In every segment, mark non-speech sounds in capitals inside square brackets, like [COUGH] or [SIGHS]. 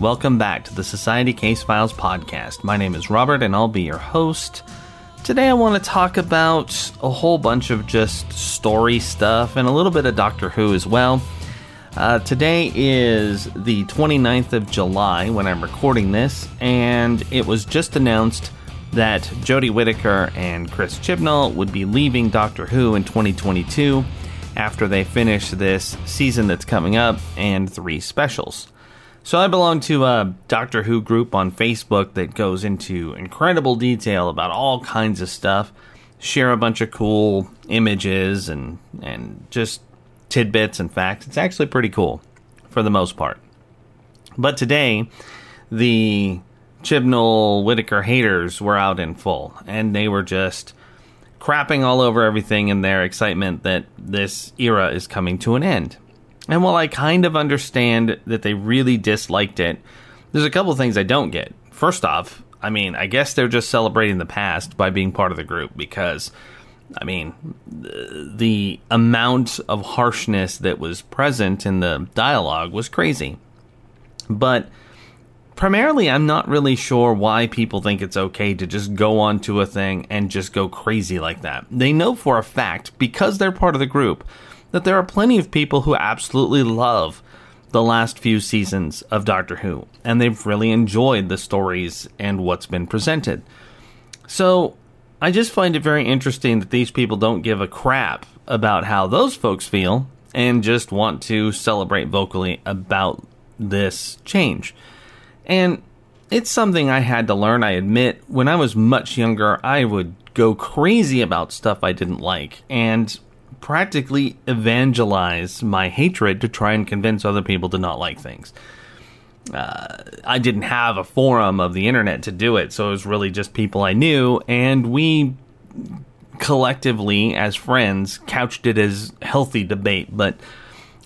Welcome back to the Society Case Files podcast. My name is Robert and I'll be your host. Today I want to talk about a whole bunch of just story stuff and a little bit of Doctor Who as well. Uh, today is the 29th of July when I'm recording this, and it was just announced that Jodie Whittaker and Chris Chibnall would be leaving Doctor Who in 2022 after they finish this season that's coming up and three specials. So I belong to a Doctor Who group on Facebook that goes into incredible detail about all kinds of stuff, share a bunch of cool images and and just tidbits and facts. It's actually pretty cool for the most part. But today, the Chibnall Whittaker haters were out in full, and they were just crapping all over everything in their excitement that this era is coming to an end. And while I kind of understand that they really disliked it, there's a couple things I don't get. First off, I mean, I guess they're just celebrating the past by being part of the group because, I mean, the amount of harshness that was present in the dialogue was crazy. But primarily, I'm not really sure why people think it's okay to just go onto a thing and just go crazy like that. They know for a fact, because they're part of the group, that there are plenty of people who absolutely love the last few seasons of Doctor Who, and they've really enjoyed the stories and what's been presented. So, I just find it very interesting that these people don't give a crap about how those folks feel and just want to celebrate vocally about this change. And it's something I had to learn, I admit. When I was much younger, I would go crazy about stuff I didn't like. And practically evangelize my hatred to try and convince other people to not like things. Uh, I didn't have a forum of the internet to do it, so it was really just people I knew, and we collectively, as friends, couched it as healthy debate. But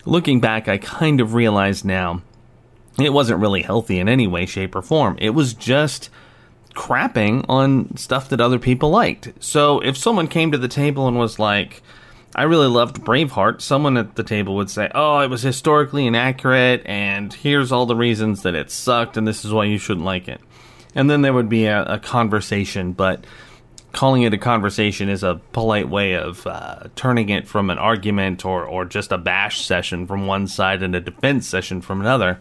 looking back, I kind of realize now it wasn't really healthy in any way, shape, or form. It was just crapping on stuff that other people liked. So if someone came to the table and was like, I really loved Braveheart. Someone at the table would say, "Oh, it was historically inaccurate, and here's all the reasons that it sucked, and this is why you shouldn't like it." And then there would be a, a conversation, but calling it a conversation is a polite way of uh, turning it from an argument or or just a bash session from one side and a defense session from another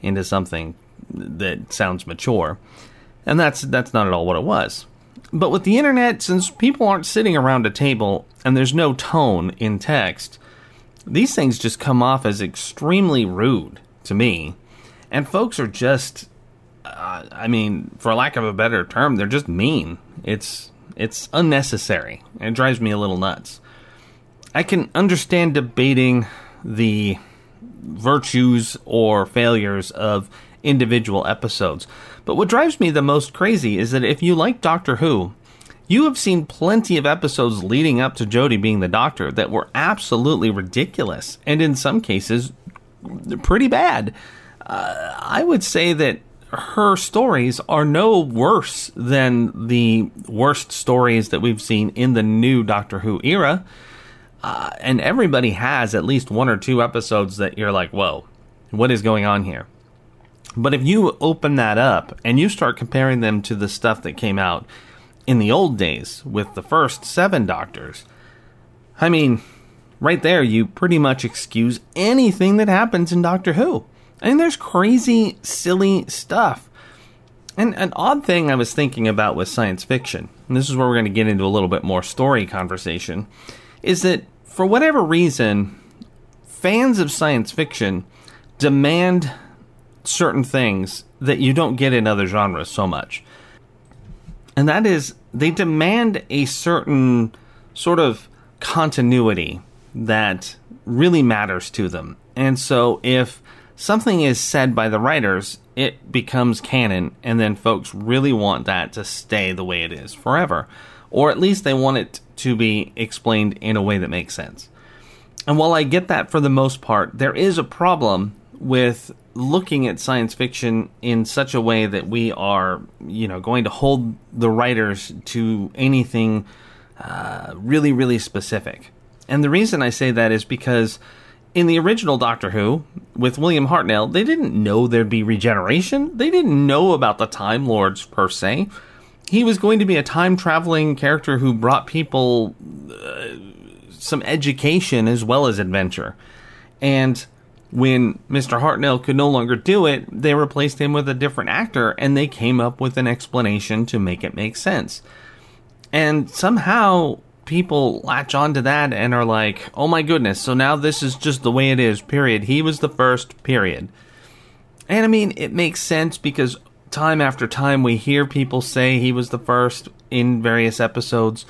into something that sounds mature. And that's that's not at all what it was. But with the internet, since people aren't sitting around a table and there's no tone in text, these things just come off as extremely rude to me. And folks are just, uh, I mean, for lack of a better term, they're just mean. It's it's unnecessary. It drives me a little nuts. I can understand debating the virtues or failures of individual episodes. But what drives me the most crazy is that if you like Doctor Who, you have seen plenty of episodes leading up to Jodie being the Doctor that were absolutely ridiculous, and in some cases, pretty bad. Uh, I would say that her stories are no worse than the worst stories that we've seen in the new Doctor Who era. Uh, and everybody has at least one or two episodes that you're like, whoa, what is going on here? But if you open that up and you start comparing them to the stuff that came out in the old days with the first seven doctors, I mean, right there, you pretty much excuse anything that happens in Doctor Who. I mean, there's crazy, silly stuff. And an odd thing I was thinking about with science fiction, and this is where we're going to get into a little bit more story conversation, is that for whatever reason, fans of science fiction demand certain things that you don't get in other genres so much. And that is, they demand a certain sort of continuity that really matters to them. And so if something is said by the writers, it becomes canon, and then folks really want that to stay the way it is forever. Or at least they want it to be explained in a way that makes sense. And while I get that for the most part, there is a problem with looking at science fiction in such a way that we are, you know, going to hold the writers to anything uh, really, really specific. And the reason I say that is because in the original Doctor Who with William Hartnell, they didn't know there'd be regeneration. They didn't know about the Time Lords per se. He was going to be a time traveling character who brought people uh, some education as well as adventure. And when Mr. Hartnell could no longer do it, they replaced him with a different actor and they came up with an explanation to make it make sense. And somehow people latch onto that and are like, oh my goodness, so now this is just the way it is, period. He was the first, period. And I mean, it makes sense because time after time we hear people say he was the first in various episodes.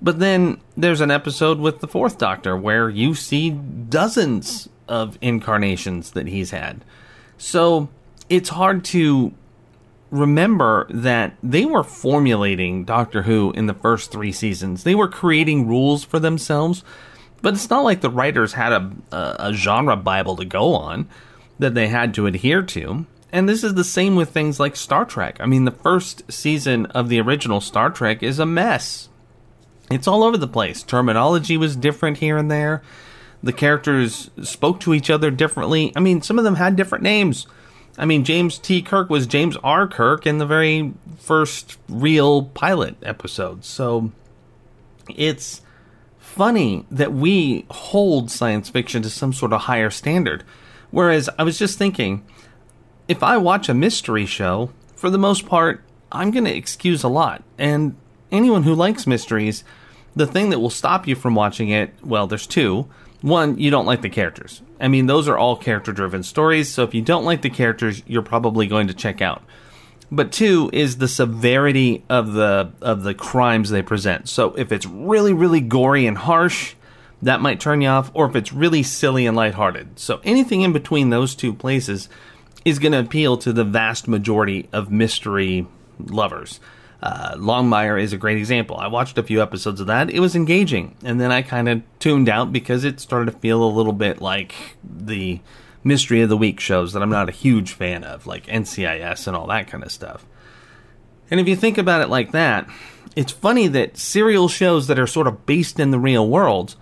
But then there's an episode with the fourth Doctor where you see dozens of incarnations that he's had. So it's hard to remember that they were formulating Doctor Who in the first three seasons. They were creating rules for themselves, but it's not like the writers had a, a, a, genre Bible to go on that they had to adhere to. And this is the same with things like Star Trek. I mean, the first season of the original Star Trek is a mess. It's all over the place. Terminology was different here and there. The characters spoke to each other differently. I mean, some of them had different names. I mean, James T. Kirk was James R. Kirk in the very first real pilot episode. So it's funny that we hold science fiction to some sort of higher standard. Whereas I was just thinking, if I watch a mystery show, for the most part, I'm going to excuse a lot. And anyone who likes mysteries, the thing that will stop you from watching it, well, there's two one, you don't like the characters. I mean, those are all character driven stories, so if you don't like the characters, you're probably going to check out. But two is the severity of the of the crimes they present. So if it's really really gory and harsh, that might turn you off, or if it's really silly and lighthearted. So anything in between those two places is going to appeal to the vast majority of mystery lovers. Uh, Longmire is a great example. I watched a few episodes of that. It was engaging. And then I kind of tuned out because it started to feel a little bit like the Mystery of the Week shows that I'm not a huge fan of, like NCIS and all that kind of stuff. And if you think about it like that, it's funny that serial shows that are sort of based in the real world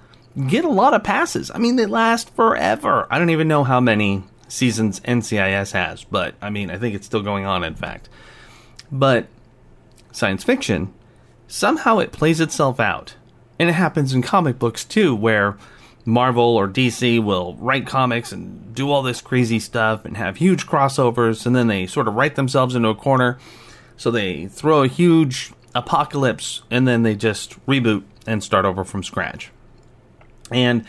get a lot of passes. I mean, they last forever. I don't even know how many seasons NCIS has, but I mean, I think it's still going on, in fact. But science fiction, somehow it plays itself out. And it happens in comic books too, where Marvel or DC will write comics and do all this crazy stuff and have huge crossovers, and then they sort of write themselves into a corner. So they throw a huge apocalypse and then they just reboot and start over from scratch. And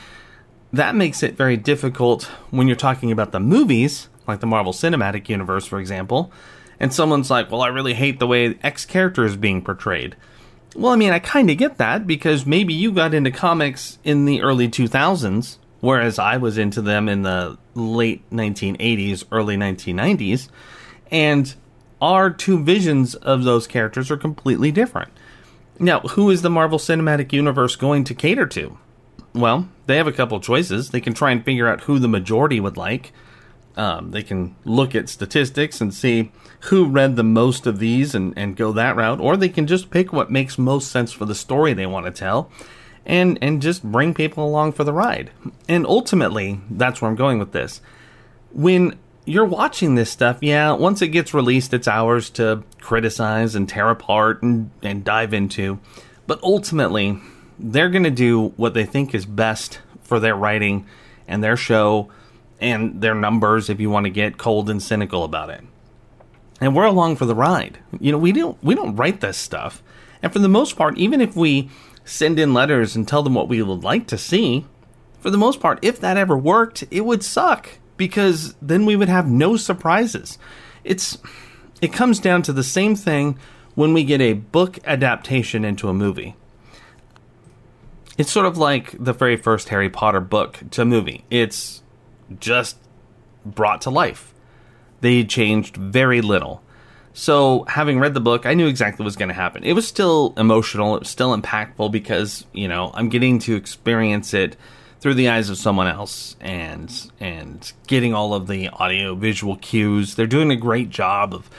that makes it very difficult when you're talking about the movies, like the Marvel Cinematic Universe, for example, and someone's like, well, I really hate the way X character is being portrayed. Well, I mean, I kind of get that because maybe you got into comics in the early 2000s, whereas I was into them in the late 1980s, early 1990s, and our two visions of those characters are completely different. Now, who is the Marvel Cinematic Universe going to cater to? Well, they have a couple choices. They can try and figure out who the majority would like. Um, they can look at statistics and see who read the most of these and, and go that route, or they can just pick what makes most sense for the story they want to tell and, and just bring people along for the ride. And ultimately, that's where I'm going with this. When you're watching this stuff, yeah, once it gets released, it's ours to criticize and tear apart and, and dive into. But ultimately, they're going to do what they think is best for their writing and their show and their numbers if you want to get cold and cynical about it. And we're along for the ride. You know, we don't we don't write this stuff. And for the most part, even if we send in letters and tell them what we would like to see, for the most part, if that ever worked, it would suck because then we would have no surprises. It's it comes down to the same thing when we get a book adaptation into a movie. It's sort of like the very first Harry Potter book to movie. It's just brought to life. They changed very little. So, having read the book, I knew exactly what was going to happen. It was still emotional, it was still impactful because, you know, I'm getting to experience it through the eyes of someone else and and getting all of the audio visual cues. They're doing a great job of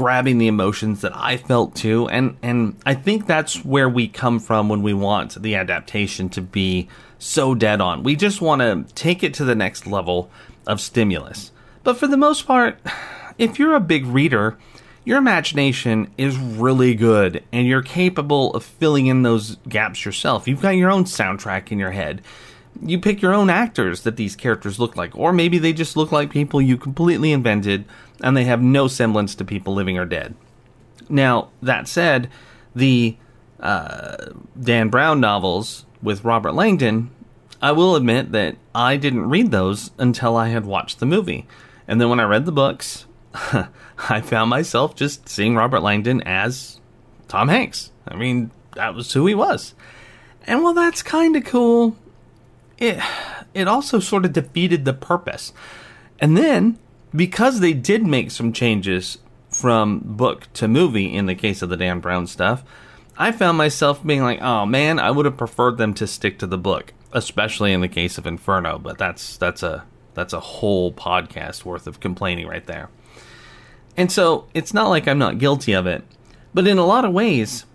grabbing the emotions that I felt too. And, and I think that's where we come from when we want the adaptation to be so dead on. We just want to take it to the next level of stimulus. But for the most part, if you're a big reader, your imagination is really good and you're capable of filling in those gaps yourself. You've got your own soundtrack in your head. You pick your own actors that these characters look like, or maybe they just look like people you completely invented and they have no semblance to people living or dead. Now, that said, the uh, Dan Brown novels with Robert Langdon, I will admit that I didn't read those until I had watched the movie. And then when I read the books, [LAUGHS] I found myself just seeing Robert Langdon as Tom Hanks. I mean, that was who he was. And while that's kind of cool, it it also sort of defeated the purpose. And then because they did make some changes from book to movie in the case of the Dan Brown stuff, I found myself being like, "Oh man, I would have preferred them to stick to the book, especially in the case of Inferno." But that's that's a that's a whole podcast worth of complaining right there. And so it's not like I'm not guilty of it, but in a lot of ways,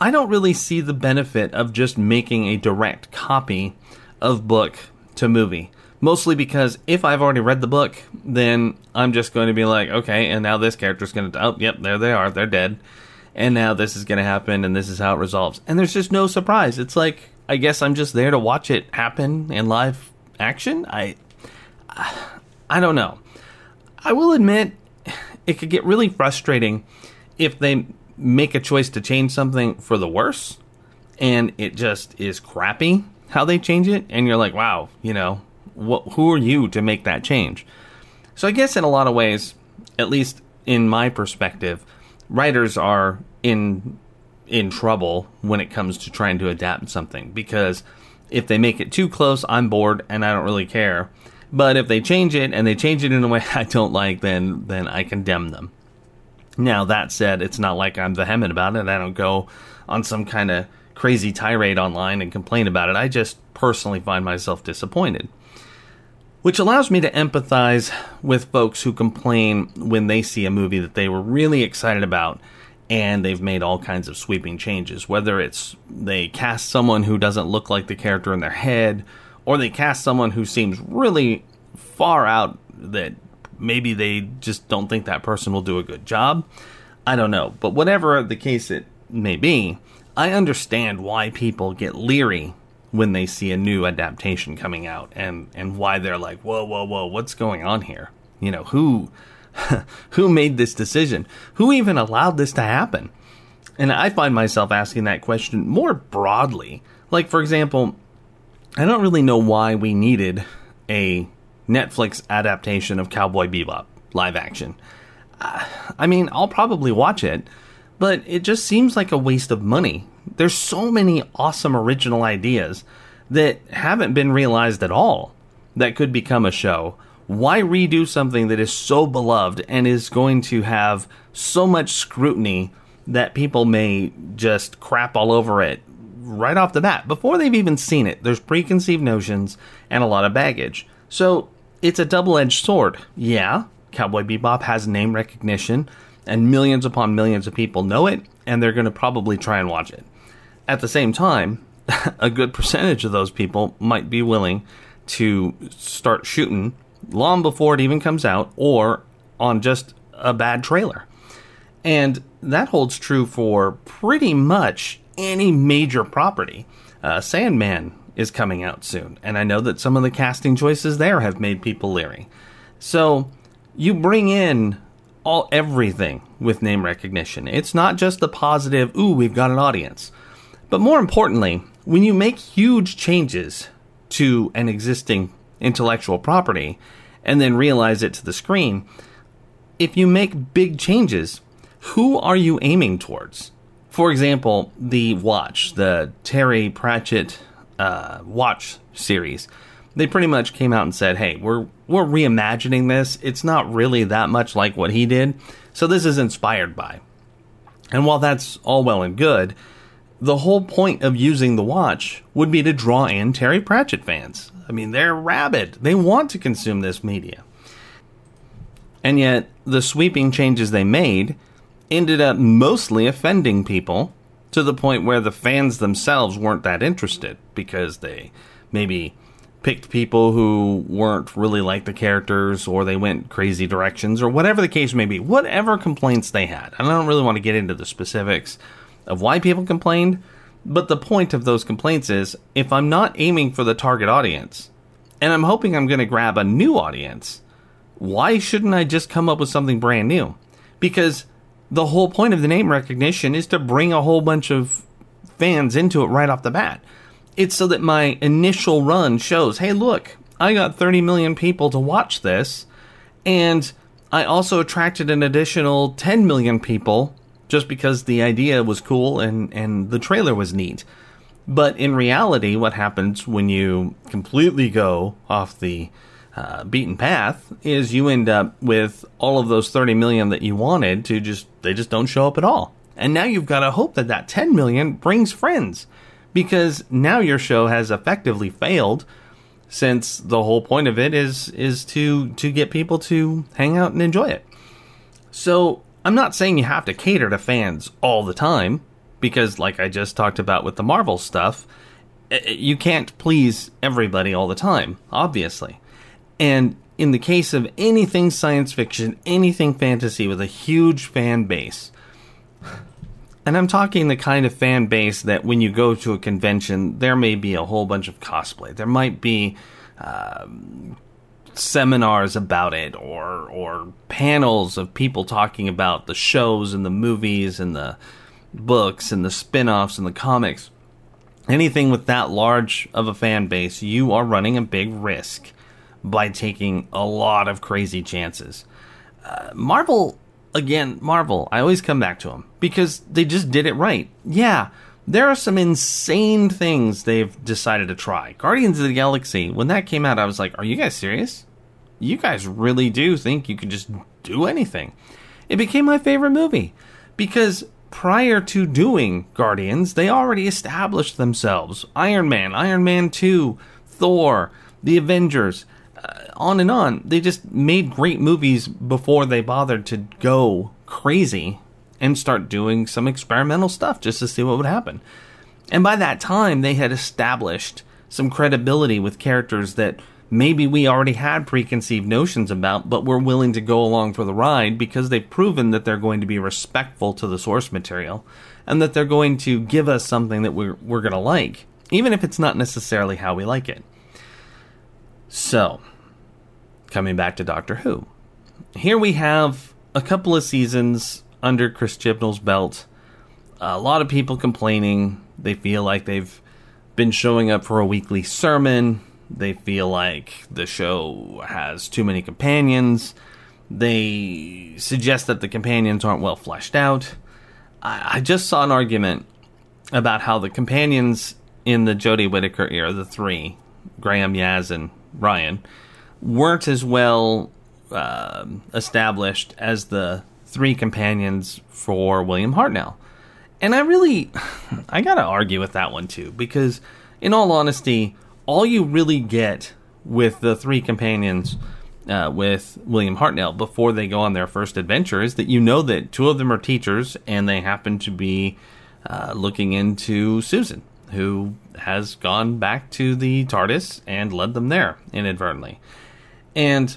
I don't really see the benefit of just making a direct copy of book to movie. Mostly because if I've already read the book, then I'm just going to be like, okay, and now this character's going to, oh, yep, there they are, they're dead. And now this is going to happen, and this is how it resolves. And there's just no surprise. It's like, I guess I'm just there to watch it happen in live action. I, I don't know. I will admit, it could get really frustrating if they make a choice to change something for the worse and it just is crappy how they change it and you're like wow you know what, who are you to make that change so i guess in a lot of ways at least in my perspective writers are in in trouble when it comes to trying to adapt something because if they make it too close i'm bored and i don't really care but if they change it and they change it in a way [LAUGHS] I don't like, then then I condemn them. Now that said, it's not like I'm vehement about it. I don't go on some kind of crazy tirade online and complain about it. I just personally find myself disappointed. Which allows me to empathize with folks who complain when they see a movie that they were really excited about and they've made all kinds of sweeping changes. Whether it's they cast someone who doesn't look like the character in their head, or they cast someone who seems really far out that maybe they just don't think that person will do a good job. I don't know. But whatever the case it may be, I understand why people get leery when they see a new adaptation coming out and, and why they're like, whoa, whoa, whoa, what's going on here? You know, who [LAUGHS] who made this decision? Who even allowed this to happen? And I find myself asking that question more broadly. Like, for example, I don't really know why we needed a Netflix adaptation of Cowboy Bebop live action. I mean, I'll probably watch it, but it just seems like a waste of money. There's so many awesome original ideas that haven't been realized at all that could become a show. Why redo something that is so beloved and is going to have so much scrutiny that people may just crap all over it right off the bat before they've even seen it. There's preconceived notions and a lot of baggage. So it's a double edged sword. Yeah, Cowboy Bebop has name recognition, and millions upon millions of people know it, and they're going to probably try and watch it. At the same time, [LAUGHS] a good percentage of those people might be willing to start shooting long before it even comes out or on just a bad trailer. And that holds true for pretty much any major property. Uh, Sandman is coming out soon, and I know that some of the casting choices there have made people leery. So you bring in all everything with name recognition. It's not just the positive, ooh, we've got an audience. But more importantly, when you make huge changes to an existing intellectual property and then realize it to the screen, if you make big changes, who are you aiming towards? For example, the Watch, the Terry Pratchett uh, Watch series, they pretty much came out and said, "Hey, we're we're reimagining this. It's not really that much like what he did, so this is inspired by." And while that's all well and good, the whole point of using the watch would be to draw in Terry Pratchett fans. I mean, they're rabid. They want to consume this media. And yet, the sweeping changes they made ended up mostly offending people to the point where the fans themselves weren't that interested because they maybe picked people who weren't really like the characters or they went crazy directions or whatever the case may be, whatever complaints they had. And I don't really want to get into the specifics of why people complained, but the point of those complaints is if I'm not aiming for the target audience and I'm hoping I'm going to grab a new audience, why shouldn't I just come up with something brand new? Because the whole point of the name recognition is to bring a whole bunch of fans into it right off the bat. It's so that my initial run shows, hey, look, I got 30 million people to watch this, and I also attracted an additional 10 million people just because the idea was cool and, and the trailer was neat. But in reality, what happens when you completely go off the uh, beaten path is you end up with all of those 30 million that you wanted to just, they just don't show up at all. And now you've got to hope that that 10 million brings friends because now your show has effectively failed since the whole point of it is is to to get people to hang out and enjoy it. So I'm not saying you have to cater to fans all the time, because, like I just talked about with the Marvel stuff, you can't please everybody all the time, obviously. And in the case of anything science fiction, anything fantasy with a huge fan base, and I'm talking the kind of fan base that when you go to a convention, there may be a whole bunch of cosplay. There might be um, seminars about it or or panels of people talking about the shows and the movies and the books and the spin-offs and the comics anything with that large of a fan base you are running a big risk by taking a lot of crazy chances uh, marvel again marvel i always come back to them because they just did it right yeah there are some insane things they've decided to try. Guardians of the Galaxy, when that came out, I was like, are you guys serious? You guys really do think you could just do anything. It became my favorite movie because prior to doing Guardians, they already established themselves. Iron Man, Iron Man 2, Thor, The Avengers, uh, on and on. They just made great movies before they bothered to go crazy and start doing some experimental stuff just to see what would happen. And by that time, they had established some credibility with characters that maybe we already had preconceived notions about, but we're willing to go along for the ride because they've proven that they're going to be respectful to the source material and that they're going to give us something that we're, we're going to like, even if it's not necessarily how we like it. So, coming back to Doctor Who, here we have a couple of seasons under Chris Chibnall's belt. A lot of people complaining. They feel like they've been showing up for a weekly sermon they feel like the show has too many companions. They suggest that the companions aren't well fleshed out. I, I just saw an argument about how the companions in the Jodie Whittaker era, the three, Graham, Yaz, and Ryan, weren't as well uh, established as the three companions for William Hartnell. And I really, [SIGHS] I gotta argue with that one too, because in all honesty, all you really get with the three companions uh, with William Hartnell before they go on their first adventure is that you know that two of them are teachers and they happen to be uh, looking into Susan, who has gone back to the TARDIS and led them there inadvertently. And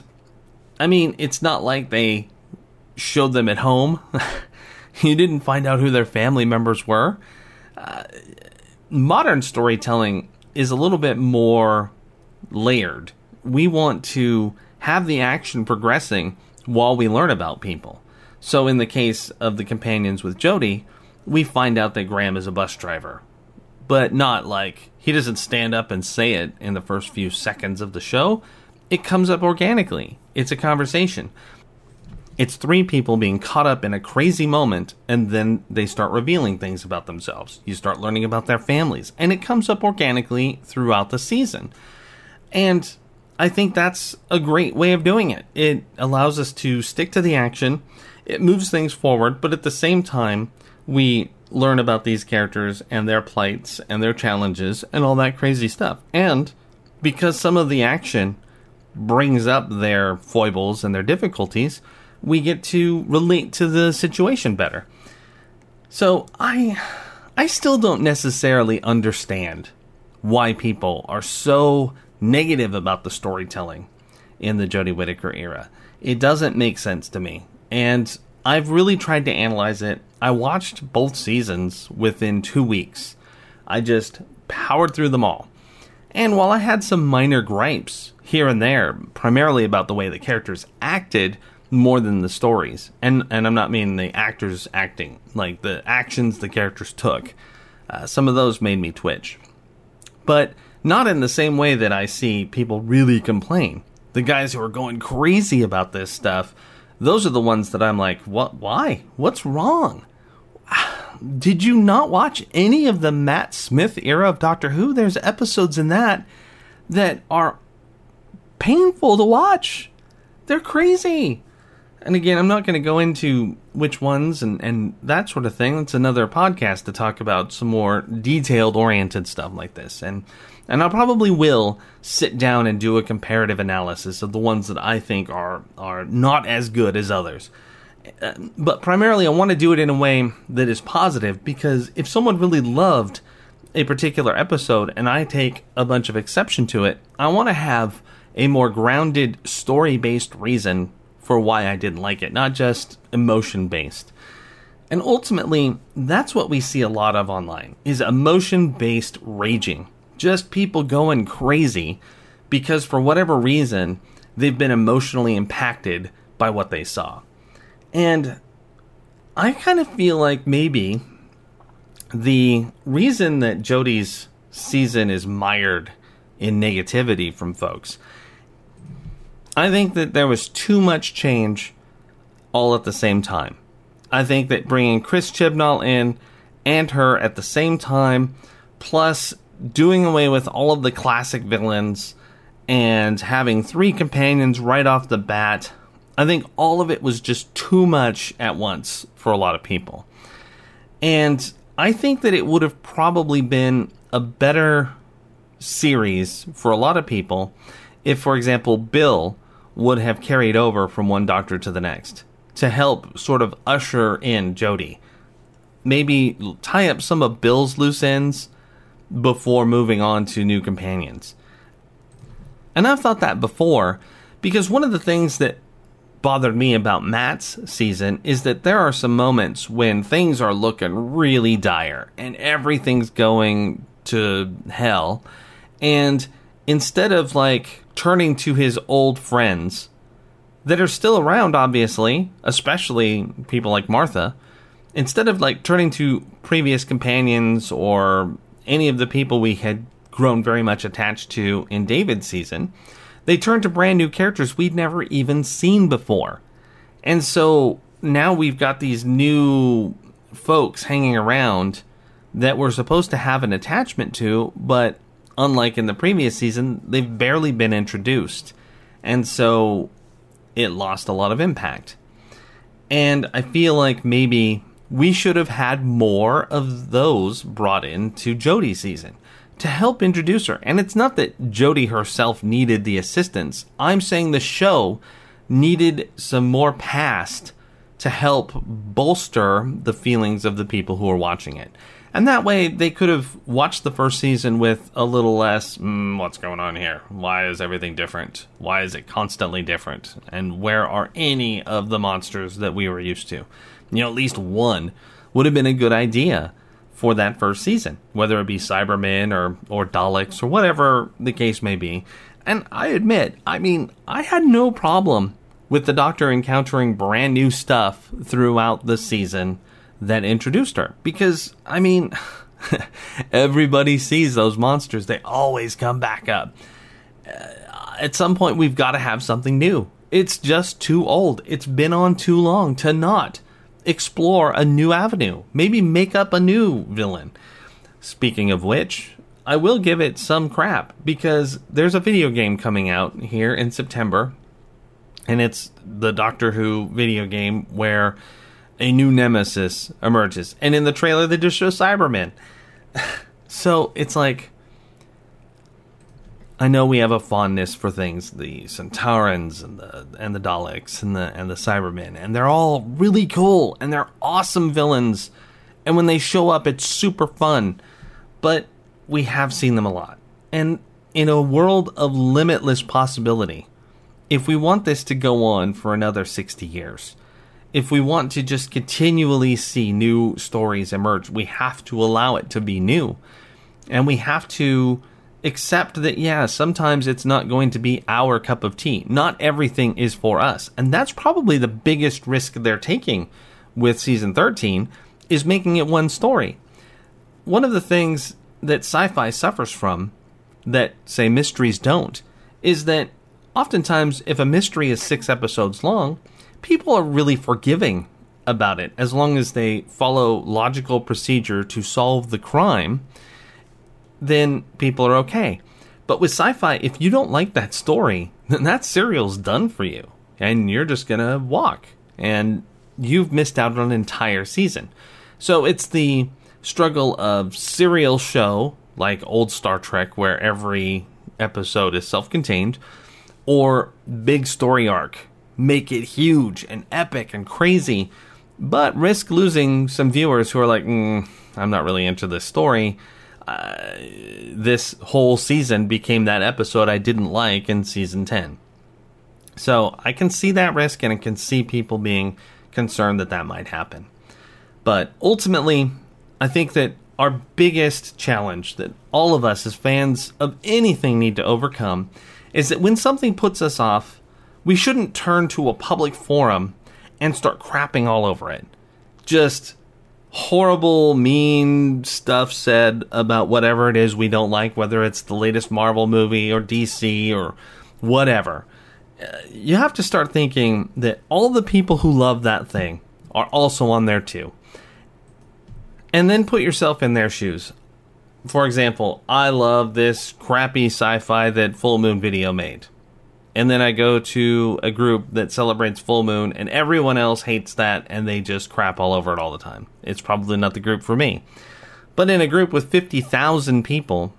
I mean, it's not like they showed them at home. [LAUGHS] you didn't find out who their family members were. Uh, modern storytelling is a little bit more layered. We want to have the action progressing while we learn about people. So, in the case of the companions with Jodie, we find out that Graham is a bus driver, but not like he doesn't stand up and say it in the first few seconds of the show. It comes up organically, it's a conversation. It's three people being caught up in a crazy moment, and then they start revealing things about themselves. You start learning about their families, and it comes up organically throughout the season. And I think that's a great way of doing it. It allows us to stick to the action, it moves things forward, but at the same time, we learn about these characters and their plights and their challenges and all that crazy stuff. And because some of the action brings up their foibles and their difficulties, we get to relate to the situation better. So I I still don't necessarily understand why people are so negative about the storytelling in the Jodie Whittaker era. It doesn't make sense to me. And I've really tried to analyze it. I watched both seasons within two weeks. I just powered through them all. And while I had some minor gripes here and there, primarily about the way the characters acted more than the stories, and, and I'm not meaning the actors acting, like the actions the characters took, uh, some of those made me twitch. But not in the same way that I see people really complain. The guys who are going crazy about this stuff, those are the ones that I'm like, what? Why? What's wrong? [SIGHS] Did you not watch any of the Matt Smith era of Doctor Who? There's episodes in that that are painful to watch. They're crazy. And again, I'm not going to go into which ones and, and that sort of thing. It's another podcast to talk about some more detailed oriented stuff like this. And and I probably will sit down and do a comparative analysis of the ones that I think are are not as good as others. Uh, but primarily, I want to do it in a way that is positive because if someone really loved a particular episode and I take a bunch of exception to it, I want to have a more grounded story based reason for why I didn't like it, not just emotion based. And ultimately, that's what we see a lot of online is emotion based raging just people going crazy because for whatever reason they've been emotionally impacted by what they saw. And I kind of feel like maybe the reason that Jodie's season is mired in negativity from folks, I think that there was too much change all at the same time. I think that bringing Chris Chibnall in and her at the same time, plus doing away with all of the classic villains and having three companions right off the bat, I think all of it was just too much at once for a lot of people. And I think that it would have probably been a better series for a lot of people if, for example, Bill would have carried over from one doctor to the next to help sort of usher in Jodie. Maybe tie up some of Bill's loose ends before moving on to new companions. And I've thought that before because one of the things that bothered me about Matt's season is that there are some moments when things are looking really dire and everything's going to hell. And instead of like turning to his old friends that are still around, obviously, especially people like Martha, instead of like turning to previous companions or any of the people we had grown very much attached to in David's season, they turned to brand new characters we'd never even seen before. And so now we've got these new folks hanging around that we're supposed to have an attachment to, but unlike in the previous season, they've barely been introduced. And so it lost a lot of impact. And I feel like maybe we should have had more of those brought in to Jodie's season to help introduce her. And it's not that Jodie herself needed the assistance. I'm saying the show needed some more past to help bolster the feelings of the people who are watching it. And that way they could have watched the first season with a little less, mm, what's going on here? Why is everything different? Why is it constantly different? And where are any of the monsters that we were used to? you know, at least one would have been a good idea for that first season, whether it be Cybermen or, or Daleks or whatever the case may be. And I admit, I mean, I had no problem with the Doctor encountering brand new stuff throughout the season that introduced her. Because, I mean, [LAUGHS] everybody sees those monsters, they always come back up. Uh, at some point, we've got to have something new. It's just too old. It's been on too long to not explore a new avenue, maybe make up a new villain. Speaking of which, I will give it some crap because there's a video game coming out here in September, and it's the Doctor Who video game where a new nemesis emerges. And in the trailer, they just show Cybermen. so it's like, I know we have a fondness for things, the Sontarans and the and the Daleks and the and the Cybermen, and they're all really cool and they're awesome villains. And when they show up, it's super fun. But we have seen them a lot. And in a world of limitless possibility, if we want this to go on for another 60 years, if we want to just continually see new stories emerge, we have to allow it to be new. And we have to accept that, yeah, sometimes it's not going to be our cup of tea. Not everything is for us. And that's probably the biggest risk they're taking with season 13 is making it one story. One of the things that sci fi suffers from that, say, mysteries don't is that oftentimes if a mystery is six episodes long, people are really forgiving about it as long as they follow logical procedure to solve the crime then people are okay. But with sci fi, if you don't like that story, [LAUGHS] then that serial's done for you. And you're just to walk. And you've missed out on an entire season. So it's the struggle of serial show, like old Star Trek, where every episode is self contained, or big story arc. Make it huge and epic and crazy, but risk losing some viewers who are like, mm, I'm not really into this story uh, this whole season became that episode I didn't like in season 10. So I can see that risk and I can see people being concerned that that might happen. But ultimately, I think that our biggest challenge that all of us as fans of anything need to overcome is that when something puts us off, we shouldn't turn to a public forum and start crapping all over it. Just horrible, mean stuff said about whatever it is we don't like, whether it's the latest Marvel movie or DC or whatever. Uh, you have to start thinking that all the people who love that thing are also on there too. And then put yourself in their shoes. For example, I love this crappy sci fi that Full Moon Video made and then I go to a group that celebrates full moon, and everyone else hates that, and they just crap all over it all the time. It's probably not the group for me. But in a group with 50,000 people,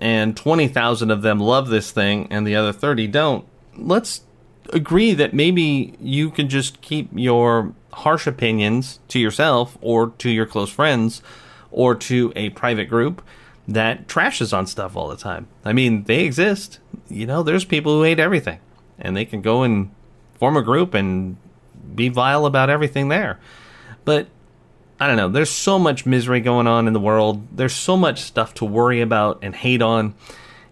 and 20,000 of them love this thing, and the other 30 don't, let's agree that maybe you can just keep your harsh opinions to yourself, or to your close friends, or to a private group that trashes on stuff all the time. I mean, they exist. You know, there's people who hate everything, and they can go and form a group and be vile about everything there. But I don't know. There's so much misery going on in the world. There's so much stuff to worry about and hate on.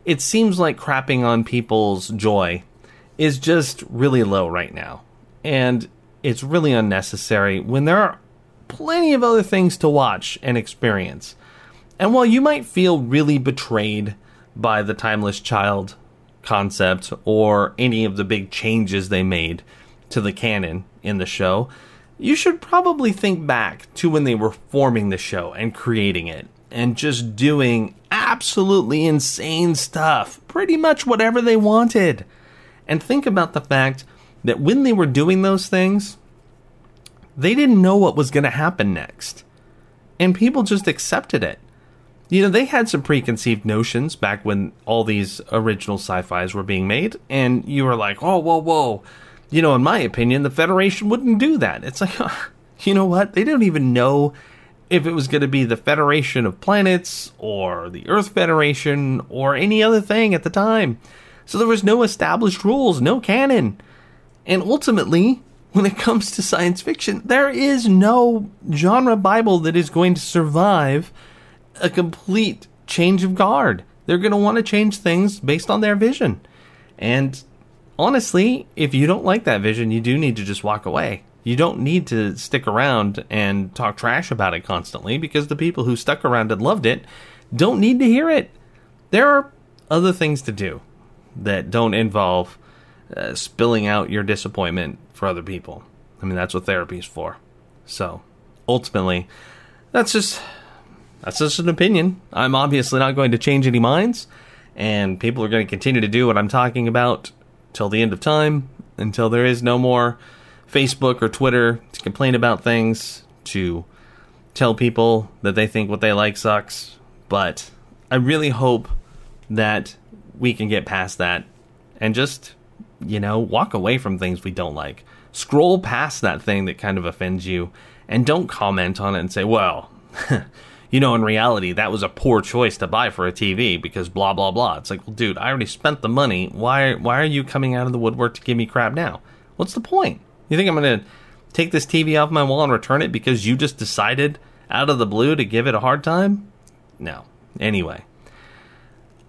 It seems like crapping on people's joy is just really low right now. And it's really unnecessary when there are plenty of other things to watch and experience. And while you might feel really betrayed by the Timeless Child concept or any of the big changes they made to the canon in the show, you should probably think back to when they were forming the show and creating it and just doing absolutely insane stuff, pretty much whatever they wanted. And think about the fact that when they were doing those things, they didn't know what was going to happen next. And people just accepted it you know, they had some preconceived notions back when all these original sci fis were being made, and you were like, oh, whoa, whoa. You know, in my opinion, the Federation wouldn't do that. It's like, [LAUGHS] you know what? They don't even know if it was going to be the Federation of Planets or the Earth Federation or any other thing at the time. So there was no established rules, no canon. And ultimately, when it comes to science fiction, there is no genre Bible that is going to survive a complete change of guard. They're going to want to change things based on their vision. And honestly, if you don't like that vision, you do need to just walk away. You don't need to stick around and talk trash about it constantly because the people who stuck around and loved it don't need to hear it. There are other things to do that don't involve uh, spilling out your disappointment for other people. I mean, that's what therapy is for. So, ultimately, that's just that's just an opinion. I'm obviously not going to change any minds, and people are going to continue to do what I'm talking about till the end of time, until there is no more Facebook or Twitter to complain about things, to tell people that they think what they like sucks. But I really hope that we can get past that and just, you know, walk away from things we don't like. Scroll past that thing that kind of offends you and don't comment on it and say, well, [LAUGHS] you know, in reality, that was a poor choice to buy for a TV because blah blah blah. It's like, well, dude, I already spent the money. Why why are you coming out of the woodwork to give me crap now? What's the point? You think I'm gonna take this TV off my wall and return it because you just decided out of the blue to give it a hard time? No. Anyway,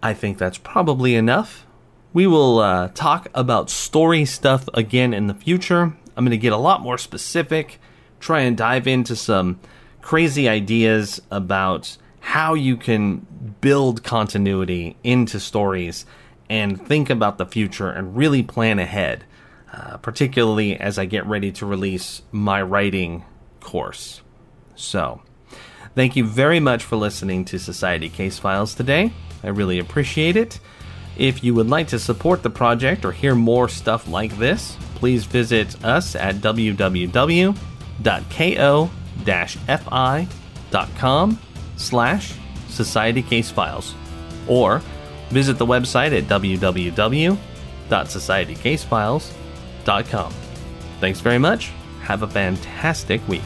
I think that's probably enough. We will uh, talk about story stuff again in the future. I'm going to get a lot more specific, try and dive into some crazy ideas about how you can build continuity into stories and think about the future and really plan ahead, uh, particularly as I get ready to release my writing course. So, thank you very much for listening to Society Case Files today. I really appreciate it. If you would like to support the project or hear more stuff like this, please visit us at www.ko fi.com slash society case files or visit the website at www.societycasefiles.com. Thanks very much. Have a fantastic week.